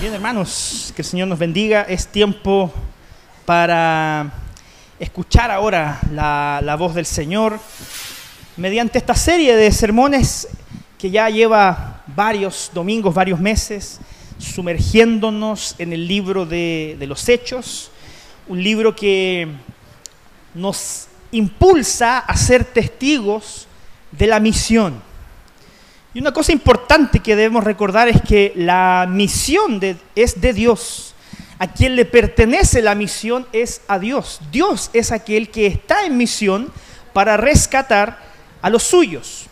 Bien, hermanos, que el Señor nos bendiga. Es tiempo para escuchar ahora la, voz del Señor mediante esta serie de sermones que ya lleva varios domingos, varios meses, sumergiéndonos en el libro de los Hechos, un libro que nos impulsa a ser testigos de la misión y una cosa importante que debemos recordar es que la misión es de Dios. A quien le pertenece la misión es a Dios. Dios es aquel que está en misión para rescatar a los suyos.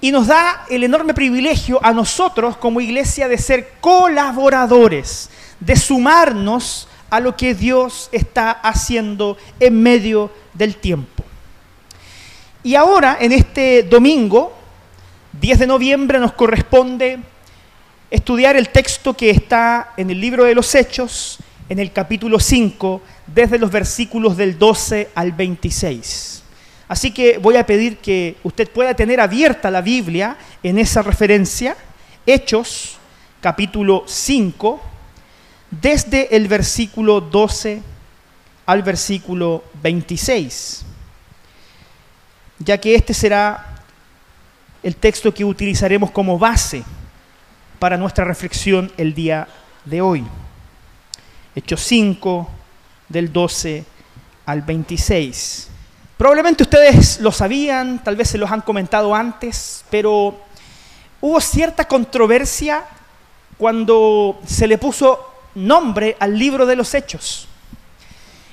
Y nos da el enorme privilegio a nosotros como iglesia de ser colaboradores, de sumarnos a lo que Dios está haciendo en medio del tiempo. Y ahora, en este domingo, 10 de noviembre nos corresponde estudiar el texto que está en el libro de los Hechos, en el capítulo 5, desde los versículos del 12 al 26. Así que voy a pedir que usted pueda tener abierta la Biblia en esa referencia, Hechos, capítulo 5, desde el versículo 12 al versículo 26, ya que este será el texto que utilizaremos como base para nuestra reflexión el día de hoy. Hechos 5, del 12 al 26. Probablemente ustedes lo sabían, tal vez se los han comentado antes, pero hubo cierta controversia cuando se le puso nombre al libro de los hechos.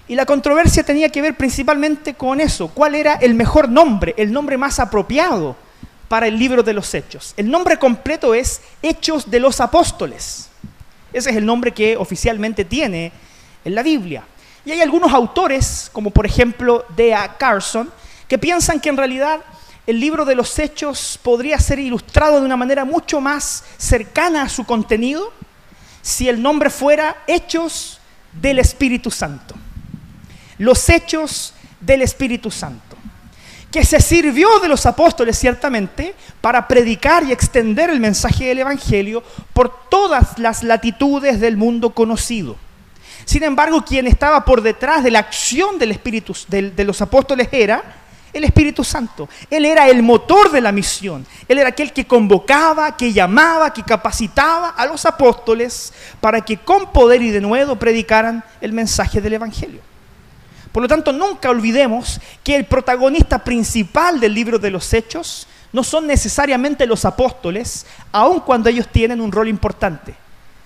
Y la controversia tenía que ver principalmente con eso, cuál era el mejor nombre, el nombre más apropiado para el libro de los Hechos. El nombre completo es Hechos de los Apóstoles. Ese es el nombre que oficialmente tiene en la Biblia. Y hay algunos autores, como por ejemplo Dea Carson, que piensan que en realidad el libro de los Hechos podría ser ilustrado de una manera mucho más cercana a su contenido si el nombre fuera Hechos del Espíritu Santo. Los Hechos del Espíritu Santo que se sirvió de los apóstoles ciertamente para predicar y extender el mensaje del Evangelio por todas las latitudes del mundo conocido. Sin embargo, quien estaba por detrás de la acción del Espíritu, de, de los apóstoles era el Espíritu Santo. Él era el motor de la misión. Él era aquel que convocaba, que llamaba, que capacitaba a los apóstoles para que con poder y de nuevo predicaran el mensaje del Evangelio. Por lo tanto, nunca olvidemos que el protagonista principal del libro de los Hechos no son necesariamente los apóstoles, aun cuando ellos tienen un rol importante.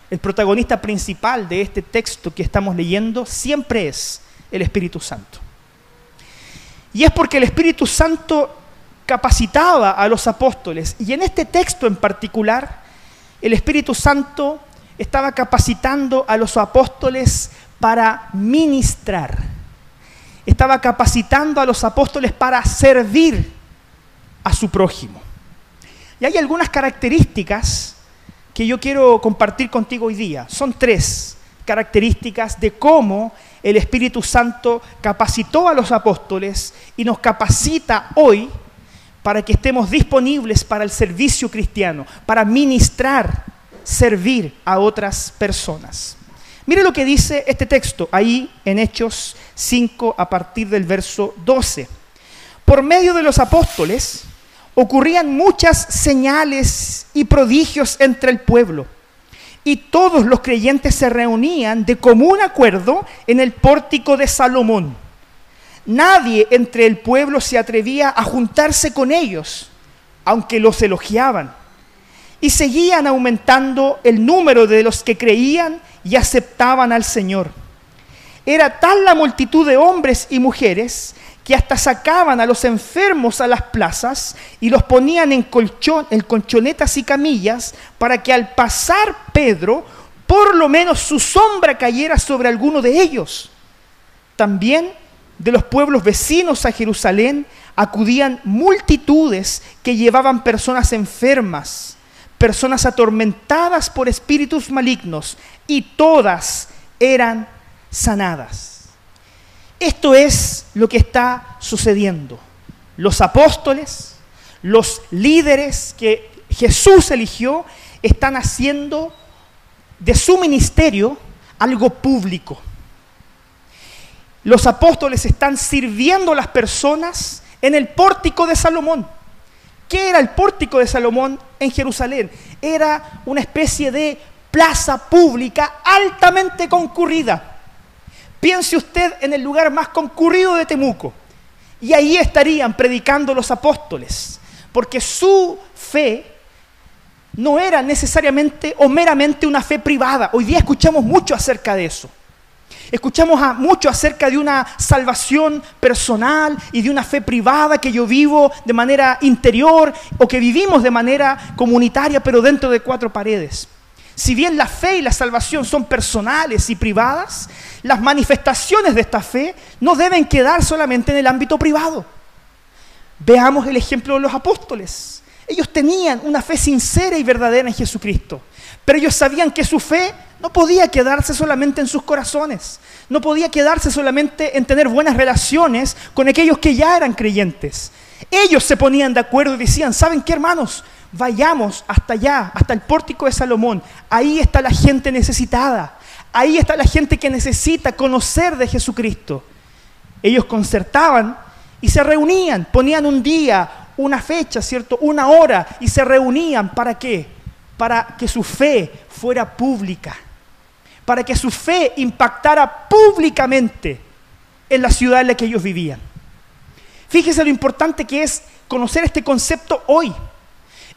El protagonista principal de este texto que estamos leyendo siempre es el Espíritu Santo. Y es porque el Espíritu Santo capacitaba a los apóstoles. Y en este texto en particular, el Espíritu Santo estaba capacitando a los apóstoles para ministrar estaba capacitando a los apóstoles para servir a su prójimo. Y hay algunas características que yo quiero compartir contigo hoy día. Son tres características de cómo el Espíritu Santo capacitó a los apóstoles y nos capacita hoy para que estemos disponibles para el servicio cristiano, para ministrar, servir a otras personas. Mire lo que dice este texto ahí en Hechos 5 a partir del verso 12. Por medio de los apóstoles ocurrían muchas señales y prodigios entre el pueblo. Y todos los creyentes se reunían de común acuerdo en el pórtico de Salomón. Nadie entre el pueblo se atrevía a juntarse con ellos, aunque los elogiaban. Y seguían aumentando el número de los que creían y aceptaban al Señor. Era tal la multitud de hombres y mujeres que hasta sacaban a los enfermos a las plazas y los ponían en, en colchonetas y camillas para que al pasar Pedro, por lo menos su sombra cayera sobre alguno de ellos. También de los pueblos vecinos a Jerusalén acudían multitudes que llevaban personas enfermas personas atormentadas por espíritus malignos y todas eran sanadas. Esto es lo que está sucediendo. Los apóstoles, los líderes que Jesús eligió, están haciendo de su ministerio algo público. Los apóstoles están sirviendo a las personas en el pórtico de Salomón. ¿Qué era el pórtico de Salomón en Jerusalén? Era una especie de plaza pública altamente concurrida. Piense usted en el lugar más concurrido de Temuco. Y ahí estarían predicando los apóstoles, porque su fe no era necesariamente o meramente una fe privada. Hoy día escuchamos mucho acerca de eso. Escuchamos mucho acerca de una salvación personal y de una fe privada que yo vivo de manera interior o que vivimos de manera comunitaria, pero dentro de cuatro paredes. Si bien la fe y la salvación son personales y privadas, las manifestaciones de esta fe no deben quedar solamente en el ámbito privado. Veamos el ejemplo de los apóstoles. Ellos tenían una fe sincera y verdadera en Jesucristo, pero ellos sabían que su fe no podía quedarse solamente en sus corazones, no podía quedarse solamente en tener buenas relaciones con aquellos que ya eran creyentes. Ellos se ponían de acuerdo y decían, ¿saben qué hermanos? Vayamos hasta allá, hasta el pórtico de Salomón. Ahí está la gente necesitada. Ahí está la gente que necesita conocer de Jesucristo. Ellos concertaban y se reunían, ponían un día, una fecha, ¿cierto? Una hora y se reunían. ¿Para qué? Para que su fe fuera pública. Para que su fe impactara públicamente en la ciudad en la que ellos vivían. Fíjese lo importante que es conocer este concepto hoy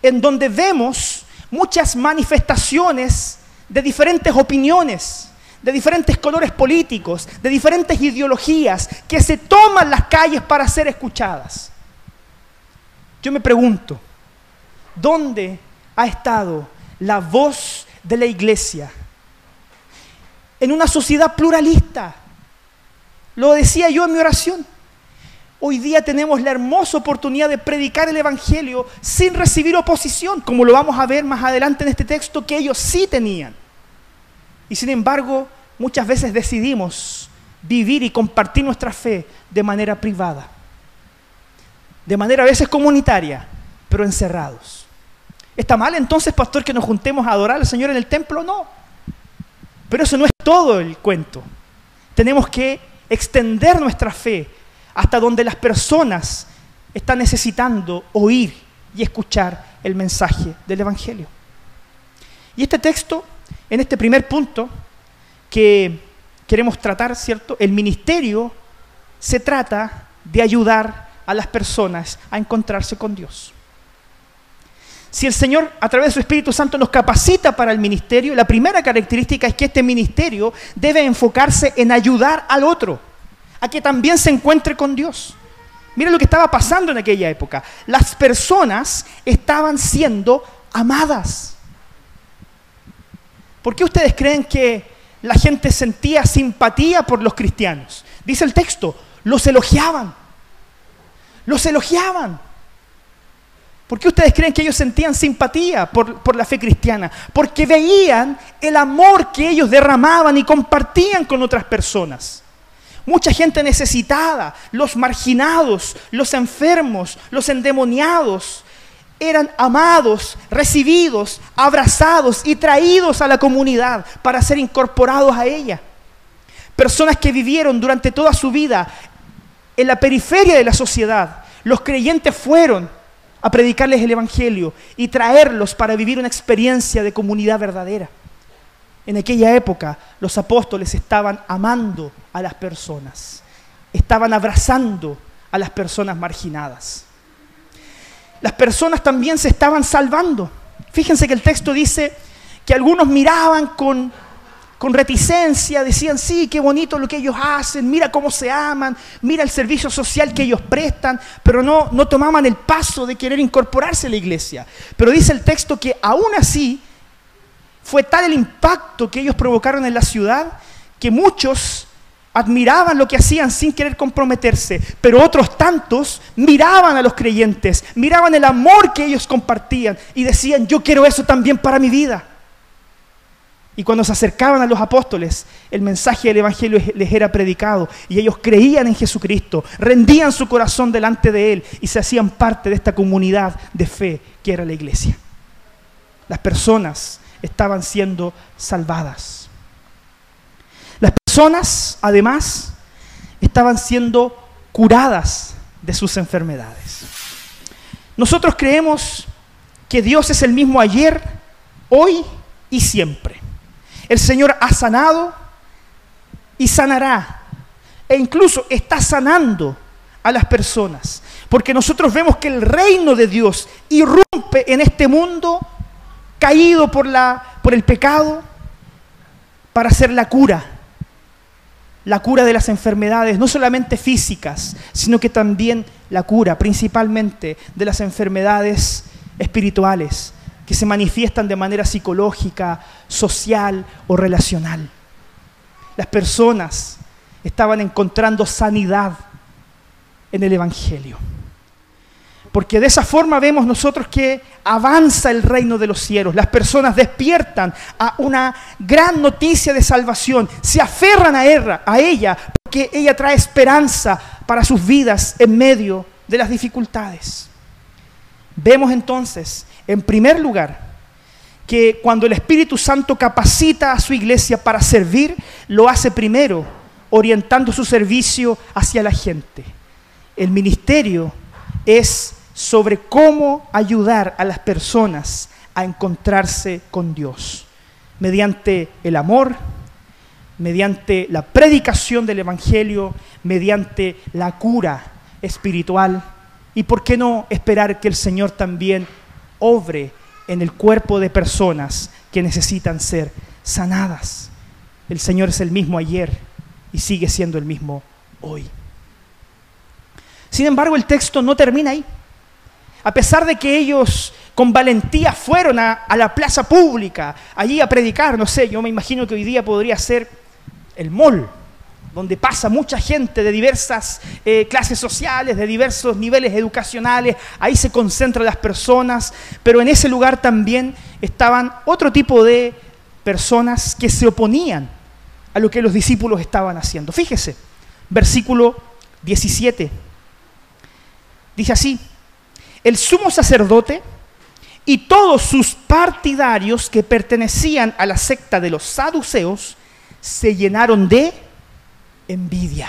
en donde vemos muchas manifestaciones de diferentes opiniones, de diferentes colores políticos, de diferentes ideologías, que se toman las calles para ser escuchadas. Yo me pregunto, ¿dónde ha estado la voz de la iglesia? En una sociedad pluralista. Lo decía yo en mi oración. Hoy día tenemos la hermosa oportunidad de predicar el Evangelio sin recibir oposición, como lo vamos a ver más adelante en este texto que ellos sí tenían. Y sin embargo, muchas veces decidimos vivir y compartir nuestra fe de manera privada, de manera a veces comunitaria, pero encerrados. ¿Está mal entonces, pastor, que nos juntemos a adorar al Señor en el templo? No. Pero eso no es todo el cuento. Tenemos que extender nuestra fe hasta donde las personas están necesitando oír y escuchar el mensaje del Evangelio. Y este texto, en este primer punto que queremos tratar, ¿cierto? El ministerio se trata de ayudar a las personas a encontrarse con Dios. Si el Señor a través de su Espíritu Santo nos capacita para el ministerio, la primera característica es que este ministerio debe enfocarse en ayudar al otro a que también se encuentre con Dios. Mira lo que estaba pasando en aquella época. Las personas estaban siendo amadas. ¿Por qué ustedes creen que la gente sentía simpatía por los cristianos? Dice el texto, los elogiaban. Los elogiaban. ¿Por qué ustedes creen que ellos sentían simpatía por, por, la fe cristiana? Porque veían el amor que ellos derramaban y compartían con otras personas mucha gente necesitada, los marginados, los enfermos, los endemoniados, eran amados, recibidos, abrazados y traídos a la comunidad para ser incorporados a ella. Personas que vivieron durante toda su vida en la periferia de la sociedad. Los creyentes fueron a predicarles el Evangelio y traerlos para vivir una experiencia de comunidad verdadera. En aquella época los apóstoles estaban amando a las personas, estaban abrazando a las personas marginadas. Las personas también se estaban salvando. Fíjense que el texto dice que algunos miraban con, con reticencia, decían, sí, qué bonito lo que ellos hacen, mira cómo se aman, mira el servicio social que ellos prestan, pero no, no tomaban el paso de querer incorporarse a la iglesia. Pero dice el texto que aún así fue tal el impacto que ellos provocaron en la ciudad que muchos admiraban lo que hacían sin querer comprometerse, pero otros tantos miraban a los creyentes, miraban el amor que ellos compartían y decían, yo quiero eso también para mi vida. Y cuando se acercaban a los apóstoles, el mensaje del Evangelio les era predicado y ellos creían en Jesucristo, rendían su corazón delante de Él y se hacían parte de esta comunidad de fe que era la iglesia. Las personas estaban siendo salvadas. Las personas, además, estaban siendo curadas de sus enfermedades. Nosotros creemos que Dios es el mismo ayer, hoy y siempre. El Señor ha sanado y sanará. E incluso está sanando a las personas. Porque nosotros vemos que el reino de Dios irrumpe en este mundo caído por, la, por el pecado para hacer la cura. La cura de las enfermedades, no solamente físicas, sino que también la cura principalmente de las enfermedades espirituales que se manifiestan de manera psicológica, social o relacional. Las personas estaban encontrando sanidad en el Evangelio. Porque de esa forma vemos nosotros que avanza el reino de los cielos. Las personas despiertan a una gran noticia de salvación, se aferran a ella, a ella porque ella trae esperanza para sus vidas en medio de las dificultades. Vemos entonces, en primer lugar, que cuando el Espíritu Santo capacita a su iglesia para servir, lo hace primero orientando su servicio hacia la gente. El ministerio es sobre cómo ayudar a las personas a encontrarse con Dios, mediante el amor, mediante la predicación del Evangelio, mediante la cura espiritual y por qué no esperar que el Señor también obre en el cuerpo de personas que necesitan ser sanadas. El Señor es el mismo ayer y sigue siendo el mismo hoy. Sin embargo, el texto no termina ahí. A pesar de que ellos con valentía fueron a, la plaza pública, allí a predicar, no sé, yo me imagino que hoy día podría ser el mall, donde pasa mucha gente de diversas eh, clases sociales, de diversos niveles educacionales, ahí se concentran las personas, pero en ese lugar también estaban otro tipo de personas que se oponían a lo que los discípulos estaban haciendo. Fíjese, versículo 17, dice así, el sumo sacerdote y todos sus partidarios que pertenecían a la secta de los saduceos se llenaron de envidia.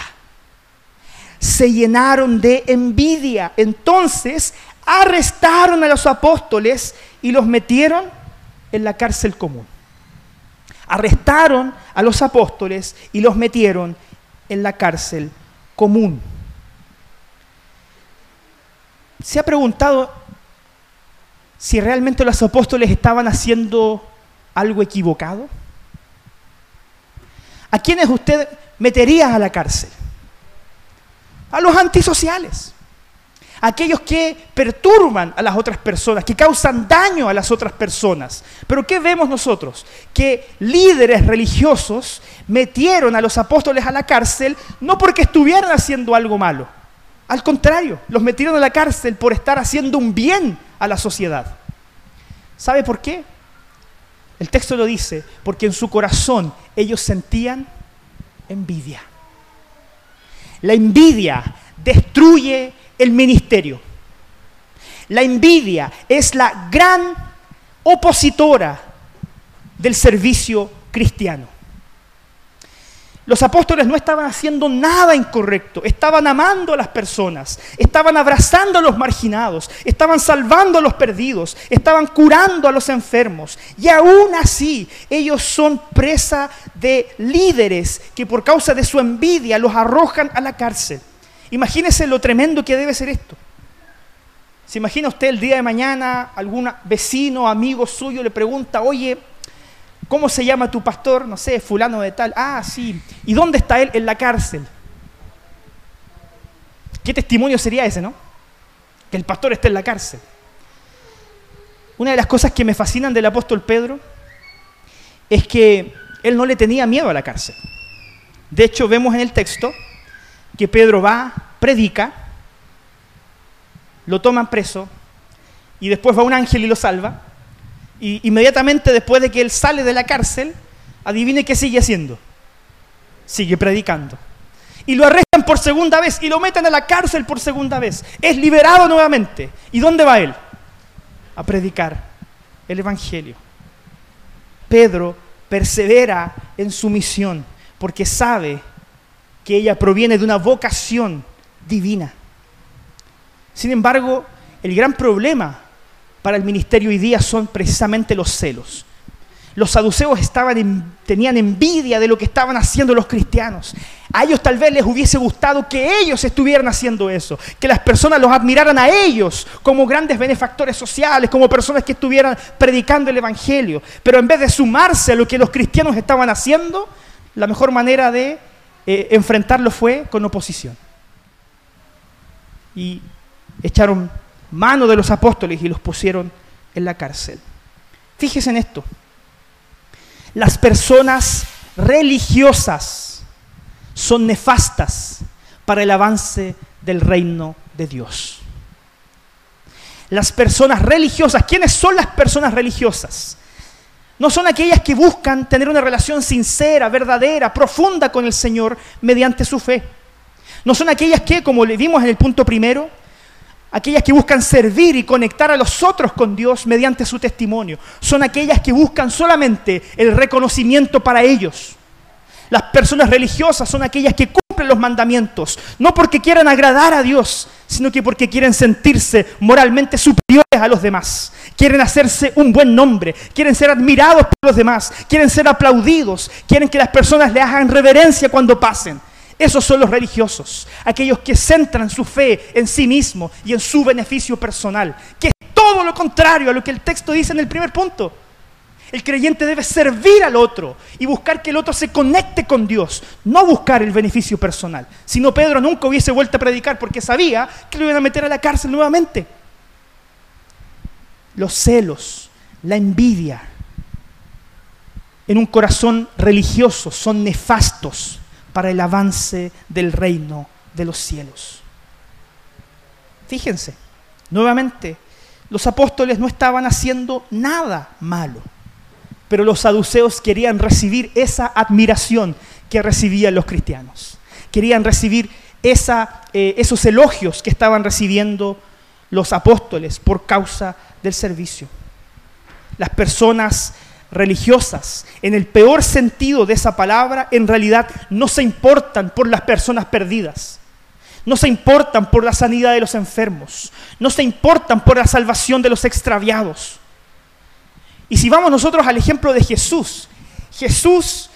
Se llenaron de envidia. Entonces arrestaron a los apóstoles y los metieron en la cárcel común. Arrestaron a los apóstoles y los metieron en la cárcel común. ¿Se ha preguntado si realmente los apóstoles estaban haciendo algo equivocado? ¿A quiénes usted metería a la cárcel? A los antisociales, aquellos que perturban a las otras personas, que causan daño a las otras personas. Pero ¿qué vemos nosotros? Que líderes religiosos metieron a los apóstoles a la cárcel no porque estuvieran haciendo algo malo, al contrario, los metieron a la cárcel por estar haciendo un bien a la sociedad. ¿Sabe por qué? El texto lo dice, porque en su corazón ellos sentían envidia. La envidia destruye el ministerio. La envidia es la gran opositora del servicio cristiano. Los apóstoles no estaban haciendo nada incorrecto, estaban amando a las personas, estaban abrazando a los marginados, estaban salvando a los perdidos, estaban curando a los enfermos. Y aún así ellos son presa de líderes que por causa de su envidia los arrojan a la cárcel. Imagínese lo tremendo que debe ser esto. ¿Se imagina usted el día de mañana algún vecino, amigo suyo le pregunta, oye, ¿Cómo se llama tu pastor? No sé, fulano de tal. Ah, sí. ¿Y dónde está él? En la cárcel. ¿Qué testimonio sería ese, no? Que el pastor esté en la cárcel. Una de las cosas que me fascinan del apóstol Pedro es que él no le tenía miedo a la cárcel. De hecho, vemos en el texto que Pedro va, predica, lo toman preso y después va un ángel y lo salva y inmediatamente después de que él sale de la cárcel, adivine qué sigue haciendo. Sigue predicando. Y lo arrestan por segunda vez y lo meten a la cárcel por segunda vez. Es liberado nuevamente. ¿Y dónde va él? A predicar el Evangelio. Pedro persevera en su misión porque sabe que ella proviene de una vocación divina. Sin embargo, el gran problema para el ministerio hoy día son precisamente los celos. Los saduceos tenían envidia de lo que estaban haciendo los cristianos. A ellos tal vez les hubiese gustado que ellos estuvieran haciendo eso, que las personas los admiraran a ellos como grandes benefactores sociales, como personas que estuvieran predicando el Evangelio. Pero en vez de sumarse a lo que los cristianos estaban haciendo, la mejor manera de eh, enfrentarlo fue con oposición. Y echaron mano de los apóstoles y los pusieron en la cárcel. Fíjese en esto. Las personas religiosas son nefastas para el avance del reino de Dios. Las personas religiosas, ¿quiénes son las personas religiosas? No son aquellas que buscan tener una relación sincera, verdadera, profunda con el Señor mediante su fe. No son aquellas que, como le vimos en el punto primero, aquellas que buscan servir y conectar a los otros con Dios mediante su testimonio. Son aquellas que buscan solamente el reconocimiento para ellos. Las personas religiosas son aquellas que cumplen los mandamientos, no porque quieran agradar a Dios, sino que porque quieren sentirse moralmente superiores a los demás. Quieren hacerse un buen nombre, quieren ser admirados por los demás, quieren ser aplaudidos, quieren que las personas le hagan reverencia cuando pasen. Esos son los religiosos, aquellos que centran su fe en sí mismo y en su beneficio personal, que es todo lo contrario a lo que el texto dice en el primer punto. El creyente debe servir al otro y buscar que el otro se conecte con Dios, no buscar el beneficio personal. Si no, Pedro nunca hubiese vuelto a predicar porque sabía que lo iban a meter a la cárcel nuevamente. Los celos, la envidia en un corazón religioso son nefastos para el avance del reino de los cielos. Fíjense, nuevamente, los apóstoles no estaban haciendo nada malo, pero los saduceos querían recibir esa admiración que recibían los cristianos. Querían recibir eh, esos elogios que estaban recibiendo los apóstoles por causa del servicio. Las personas religiosas, en el peor sentido de esa palabra, en realidad no se importan por las personas perdidas, no se importan por la sanidad de los enfermos, no se importan por la salvación de los extraviados. Y si vamos nosotros al ejemplo de Jesús, Jesús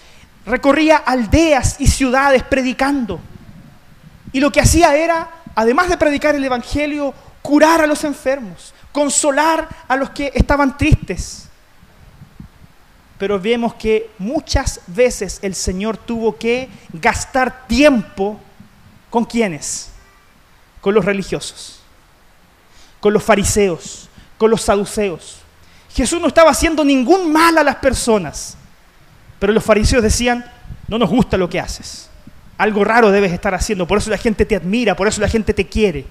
recorría aldeas y ciudades predicando. Y lo que hacía era, además de predicar el Evangelio, curar a los enfermos, consolar a los que estaban tristes pero vemos que muchas veces el Señor tuvo que gastar tiempo con quienes? Con los religiosos, con los fariseos, con los saduceos. Jesús no estaba haciendo ningún mal a las personas, pero los fariseos decían, no nos gusta lo que haces, algo raro debes estar haciendo, por eso la gente te admira, por eso la gente te quiere.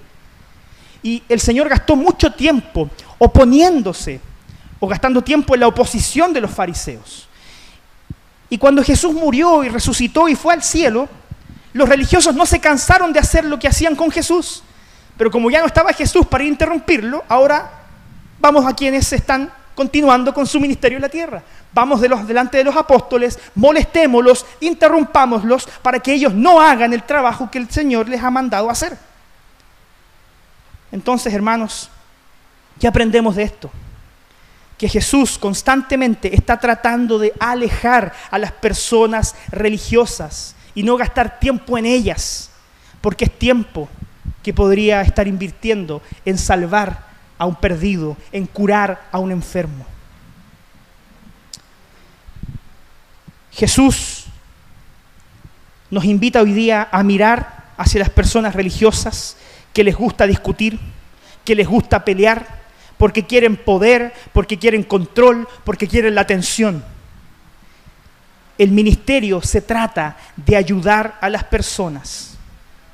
Y el Señor gastó mucho tiempo oponiéndose o gastando tiempo en la oposición de los fariseos. Y cuando Jesús murió y resucitó y fue al cielo, los religiosos no se cansaron de hacer lo que hacían con Jesús. Pero como ya no estaba Jesús para interrumpirlo, ahora vamos a quienes están continuando con su ministerio en la tierra. Vamos de delante de los apóstoles, molestémoslos, interrumpámoslos para que ellos no hagan el trabajo que el Señor les ha mandado hacer. Entonces, hermanos, ¿qué aprendemos de esto? Que Jesús constantemente está tratando de alejar a las personas religiosas y no gastar tiempo en ellas, porque es tiempo que podría estar invirtiendo en salvar a un perdido, en curar a un enfermo. Jesús nos invita hoy día a mirar hacia las personas religiosas que les gusta discutir, que les gusta pelear, porque quieren poder, porque quieren control, porque quieren la atención. El ministerio se trata de ayudar a las personas,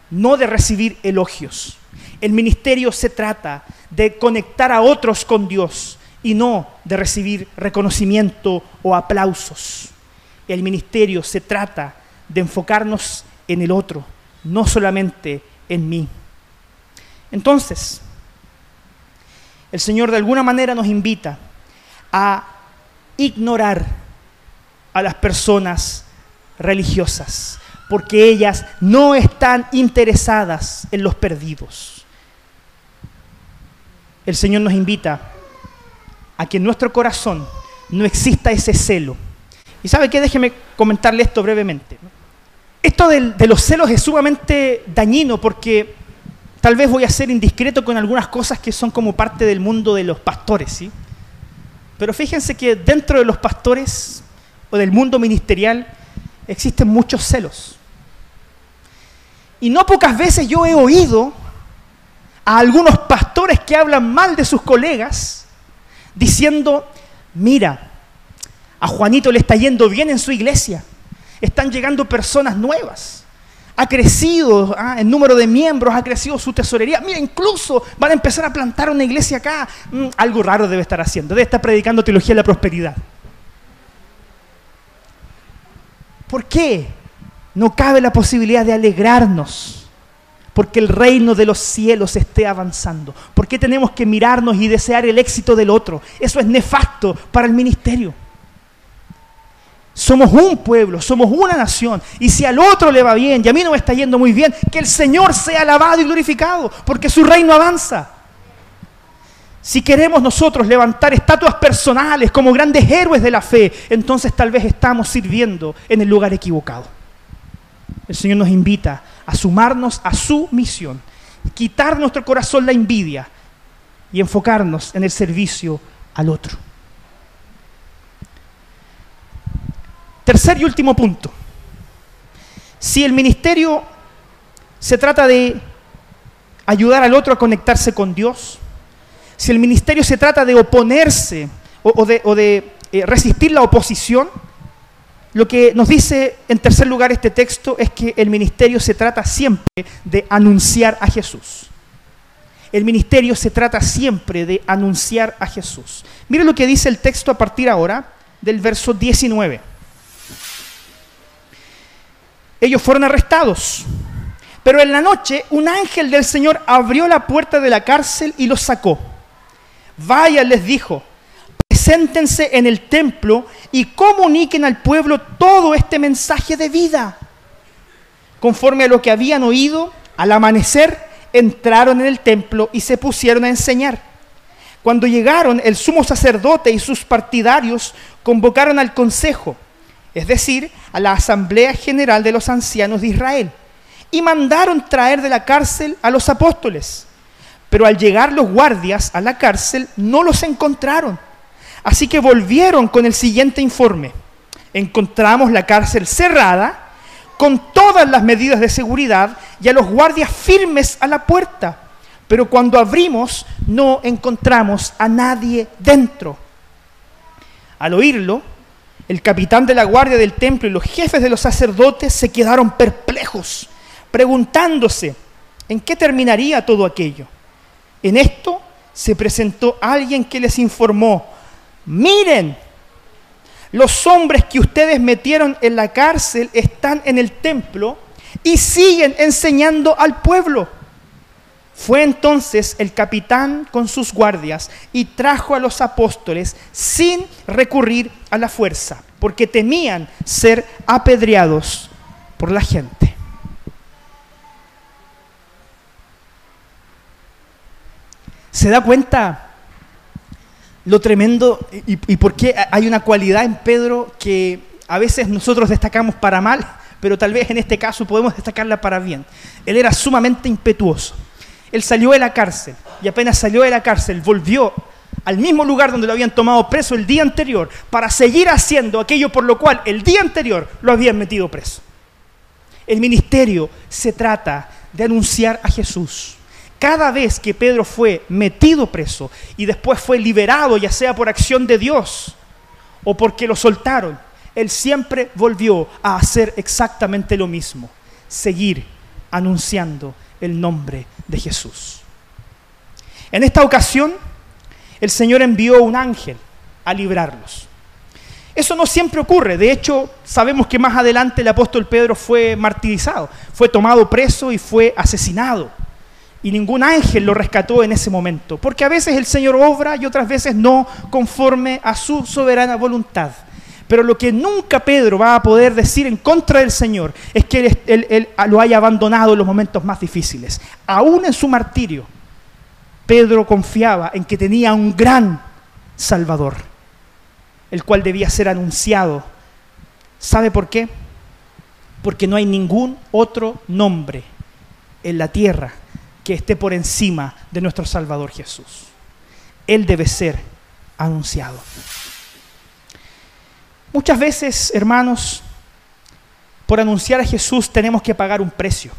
no de recibir elogios. El ministerio se trata de conectar a otros con Dios y no de recibir reconocimiento o aplausos. El ministerio se trata de enfocarnos en el otro, no solamente en mí. Entonces, el Señor de alguna manera nos invita a ignorar a las personas religiosas, porque ellas no están interesadas en los perdidos. El Señor nos invita a que en nuestro corazón no exista ese celo. Y sabe qué, déjeme comentarle esto brevemente. Esto de los celos es sumamente dañino porque tal vez voy a ser indiscreto con algunas cosas que son como parte del mundo de los pastores, ¿sí? Pero fíjense que dentro de los pastores o del mundo ministerial existen muchos celos. Y no pocas veces yo he oído a algunos pastores que hablan mal de sus colegas diciendo, mira, a Juanito le está yendo bien en su iglesia, están llegando personas nuevas, ha crecido ah, el número de miembros, ha crecido su tesorería, mira, incluso van a empezar a plantar una iglesia acá, mm, algo raro debe estar haciendo, debe estar predicando teología de la prosperidad. ¿Por qué no cabe la posibilidad de alegrarnos? Porque el reino de los cielos esté avanzando. ¿Por qué tenemos que mirarnos y desear el éxito del otro? Eso es nefasto para el ministerio. Somos un pueblo, somos una nación. Y si al otro le va bien y a mí no me está yendo muy bien, que el Señor sea alabado y glorificado, porque su reino avanza. Si queremos nosotros levantar estatuas personales como grandes héroes de la fe, entonces tal vez estamos sirviendo en el lugar equivocado. El Señor nos invita a sumarnos a su misión, quitar nuestro corazón la envidia y enfocarnos en el servicio al otro. Tercer y último punto. Si el ministerio se trata de ayudar al otro a conectarse con Dios, si el ministerio se trata de oponerse o, de, eh, resistir la oposición, lo que nos dice en tercer lugar este texto es que el ministerio se trata siempre de anunciar a Jesús. El ministerio se trata siempre de anunciar a Jesús. Mire lo que dice el texto a partir ahora del verso 19. Ellos fueron arrestados, pero en la noche un ángel del Señor abrió la puerta de la cárcel y los sacó. Vaya, les dijo, preséntense en el templo y comuniquen al pueblo todo este mensaje de vida. Conforme a lo que habían oído, al amanecer entraron en el templo y se pusieron a enseñar. Cuando llegaron, el sumo sacerdote y sus partidarios convocaron al consejo, es decir, a la asamblea general de los ancianos de Israel, y mandaron traer de la cárcel a los apóstoles. Pero al llegar los guardias a la cárcel no los encontraron. Así que volvieron con el siguiente informe. Encontramos la cárcel cerrada, con todas las medidas de seguridad y a los guardias firmes a la puerta. Pero cuando abrimos no encontramos a nadie dentro. Al oírlo, el capitán de la guardia del templo y los jefes de los sacerdotes se quedaron perplejos, preguntándose en qué terminaría todo aquello. En esto se presentó alguien que les informó, miren, los hombres que ustedes metieron en la cárcel están en el templo y siguen enseñando al pueblo. Fue entonces el capitán con sus guardias y trajo a los apóstoles sin recurrir a la fuerza, porque temían ser apedreados por la gente. ¿Se da cuenta lo tremendo y, por qué hay una cualidad en Pedro que a veces nosotros destacamos para mal, pero tal vez en este caso podemos destacarla para bien? Él era sumamente impetuoso. Él salió de la cárcel y apenas salió de la cárcel volvió al mismo lugar donde lo habían tomado preso el día anterior para seguir haciendo aquello por lo cual el día anterior lo habían metido preso. El ministerio se trata de anunciar a Jesús cada vez que Pedro fue metido preso y después fue liberado, ya sea por acción de Dios o porque lo soltaron, él siempre volvió a hacer exactamente lo mismo, seguir anunciando el nombre de Jesús. En esta ocasión, el Señor envió un ángel a librarlos. Eso no siempre ocurre. De hecho, sabemos que más adelante el apóstol Pedro fue martirizado, fue tomado preso y fue asesinado y ningún ángel lo rescató en ese momento, porque a veces el Señor obra y otras veces no conforme a su soberana voluntad. Pero lo que nunca Pedro va a poder decir en contra del Señor es que él, lo haya abandonado en los momentos más difíciles. Aún en su martirio, Pedro confiaba en que tenía un gran Salvador, el cual debía ser anunciado. ¿Sabe por qué? Porque no hay ningún otro nombre en la tierra que esté por encima de nuestro Salvador Jesús. Él debe ser anunciado. Muchas veces, hermanos, por anunciar a Jesús tenemos que pagar un precio.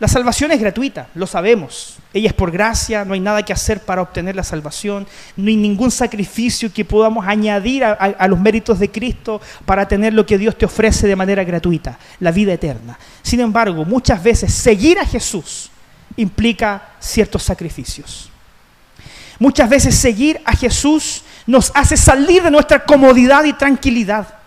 La salvación es gratuita, lo sabemos. Ella es por gracia, no hay nada que hacer para obtener la salvación, no hay ningún sacrificio que podamos añadir a, los méritos de Cristo para tener lo que Dios te ofrece de manera gratuita, la vida eterna. Sin embargo, muchas veces seguir a Jesús implica ciertos sacrificios. Muchas veces seguir a Jesús nos hace salir de nuestra comodidad y tranquilidad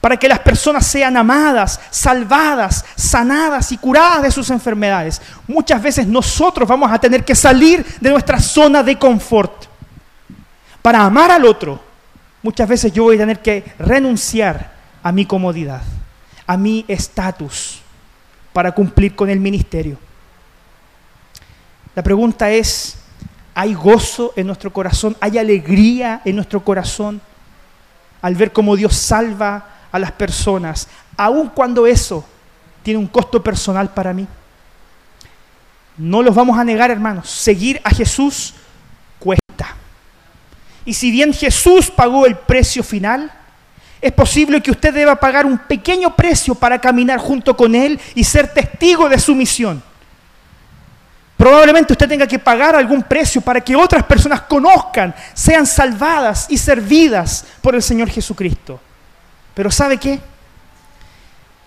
para que las personas sean amadas, salvadas, sanadas y curadas de sus enfermedades. Muchas veces nosotros vamos a tener que salir de nuestra zona de confort. Para amar al otro, muchas veces yo voy a tener que renunciar a mi comodidad, a mi estatus, para cumplir con el ministerio. La pregunta es, ¿hay gozo en nuestro corazón? ¿Hay alegría en nuestro corazón al ver cómo Dios salva a las personas, aun cuando eso tiene un costo personal para mí. No los vamos a negar, hermanos. Seguir a Jesús cuesta. Y si bien Jesús pagó el precio final, es posible que usted deba pagar un pequeño precio para caminar junto con Él y ser testigo de su misión. Probablemente usted tenga que pagar algún precio para que otras personas conozcan, sean salvadas y servidas por el Señor Jesucristo. Pero ¿sabe qué?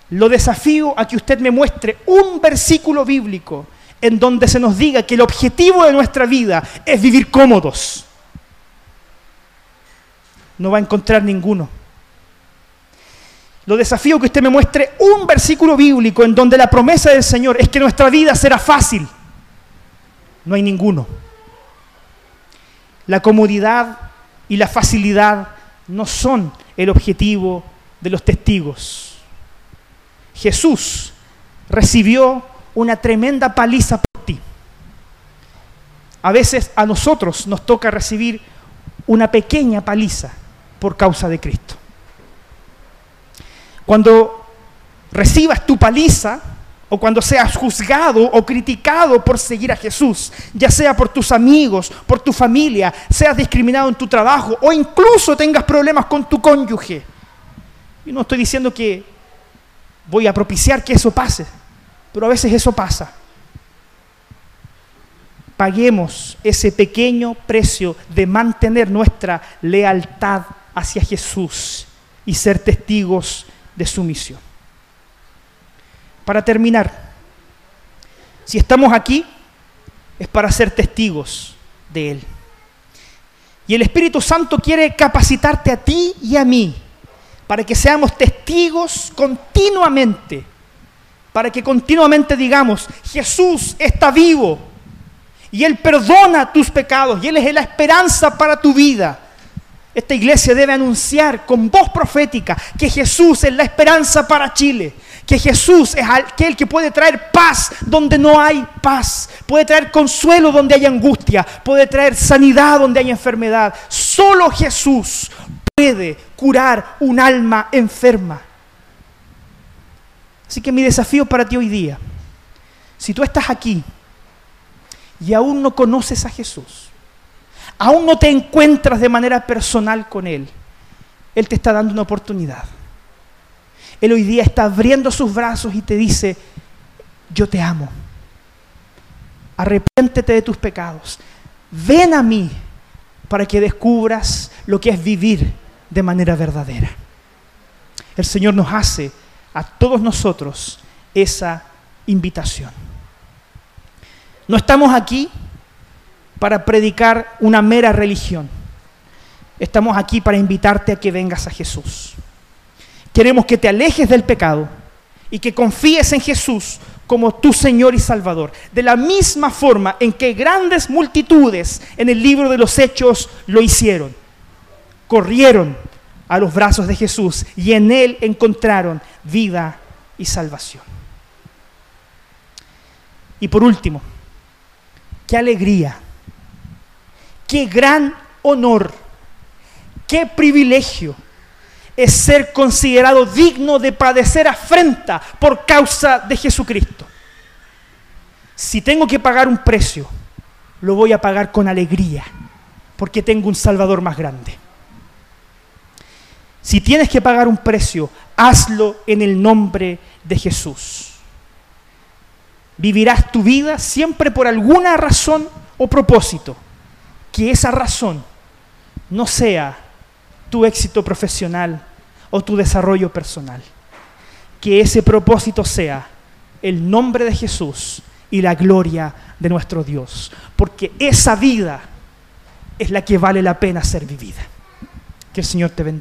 Lo desafío a que usted me muestre un versículo bíblico en donde se nos diga que el objetivo de nuestra vida es vivir cómodos. No va a encontrar ninguno. Lo desafío que usted me muestre un versículo bíblico en donde la promesa del Señor es que nuestra vida será fácil. No hay ninguno. La comodidad y la facilidad no son el objetivo de los testigos. Jesús recibió una tremenda paliza por ti. A veces a nosotros nos toca recibir una pequeña paliza por causa de Cristo. Cuando recibas tu paliza, o cuando seas juzgado o criticado por seguir a Jesús, ya sea por tus amigos, por tu familia, seas discriminado en tu trabajo o incluso tengas problemas con tu cónyuge, y no estoy diciendo que voy a propiciar que eso pase, pero a veces eso pasa. Paguemos ese pequeño precio de mantener nuestra lealtad hacia Jesús y ser testigos de su misión. Para terminar, si estamos aquí es para ser testigos de Él. Y el Espíritu Santo quiere capacitarte a ti y a mí para que seamos testigos continuamente, para que continuamente digamos, Jesús está vivo y Él perdona tus pecados y Él es la esperanza para tu vida. Esta iglesia debe anunciar con voz profética que Jesús es la esperanza para Chile, que Jesús es aquel que puede traer paz donde no hay paz, puede traer consuelo donde hay angustia, puede traer sanidad donde hay enfermedad. Solo Jesús puede curar un alma enferma. Así que mi desafío para ti hoy día, si tú estás aquí y aún no conoces a Jesús, aún no te encuentras de manera personal con Él, Él te está dando una oportunidad. Él hoy día está abriendo sus brazos y te dice, yo te amo. Arrepiéntete de tus pecados. Ven a mí para que descubras lo que es vivir de manera verdadera. El Señor nos hace a todos nosotros esa invitación. No estamos aquí para predicar una mera religión. Estamos aquí para invitarte a que vengas a Jesús. Queremos que te alejes del pecado y que confíes en Jesús como tu Señor y Salvador. De la misma forma en que grandes multitudes en el libro de los Hechos lo hicieron corrieron a los brazos de Jesús y en Él encontraron vida y salvación. Y por último, qué alegría, qué gran honor, qué privilegio es ser considerado digno de padecer afrenta por causa de Jesucristo. Si tengo que pagar un precio, lo voy a pagar con alegría, porque tengo un Salvador más grande. Si tienes que pagar un precio, hazlo en el nombre de Jesús. Vivirás tu vida siempre por alguna razón o propósito. Que esa razón no sea tu éxito profesional o tu desarrollo personal. Que ese propósito sea el nombre de Jesús y la gloria de nuestro Dios. Porque esa vida es la que vale la pena ser vivida. Que el Señor te bendiga.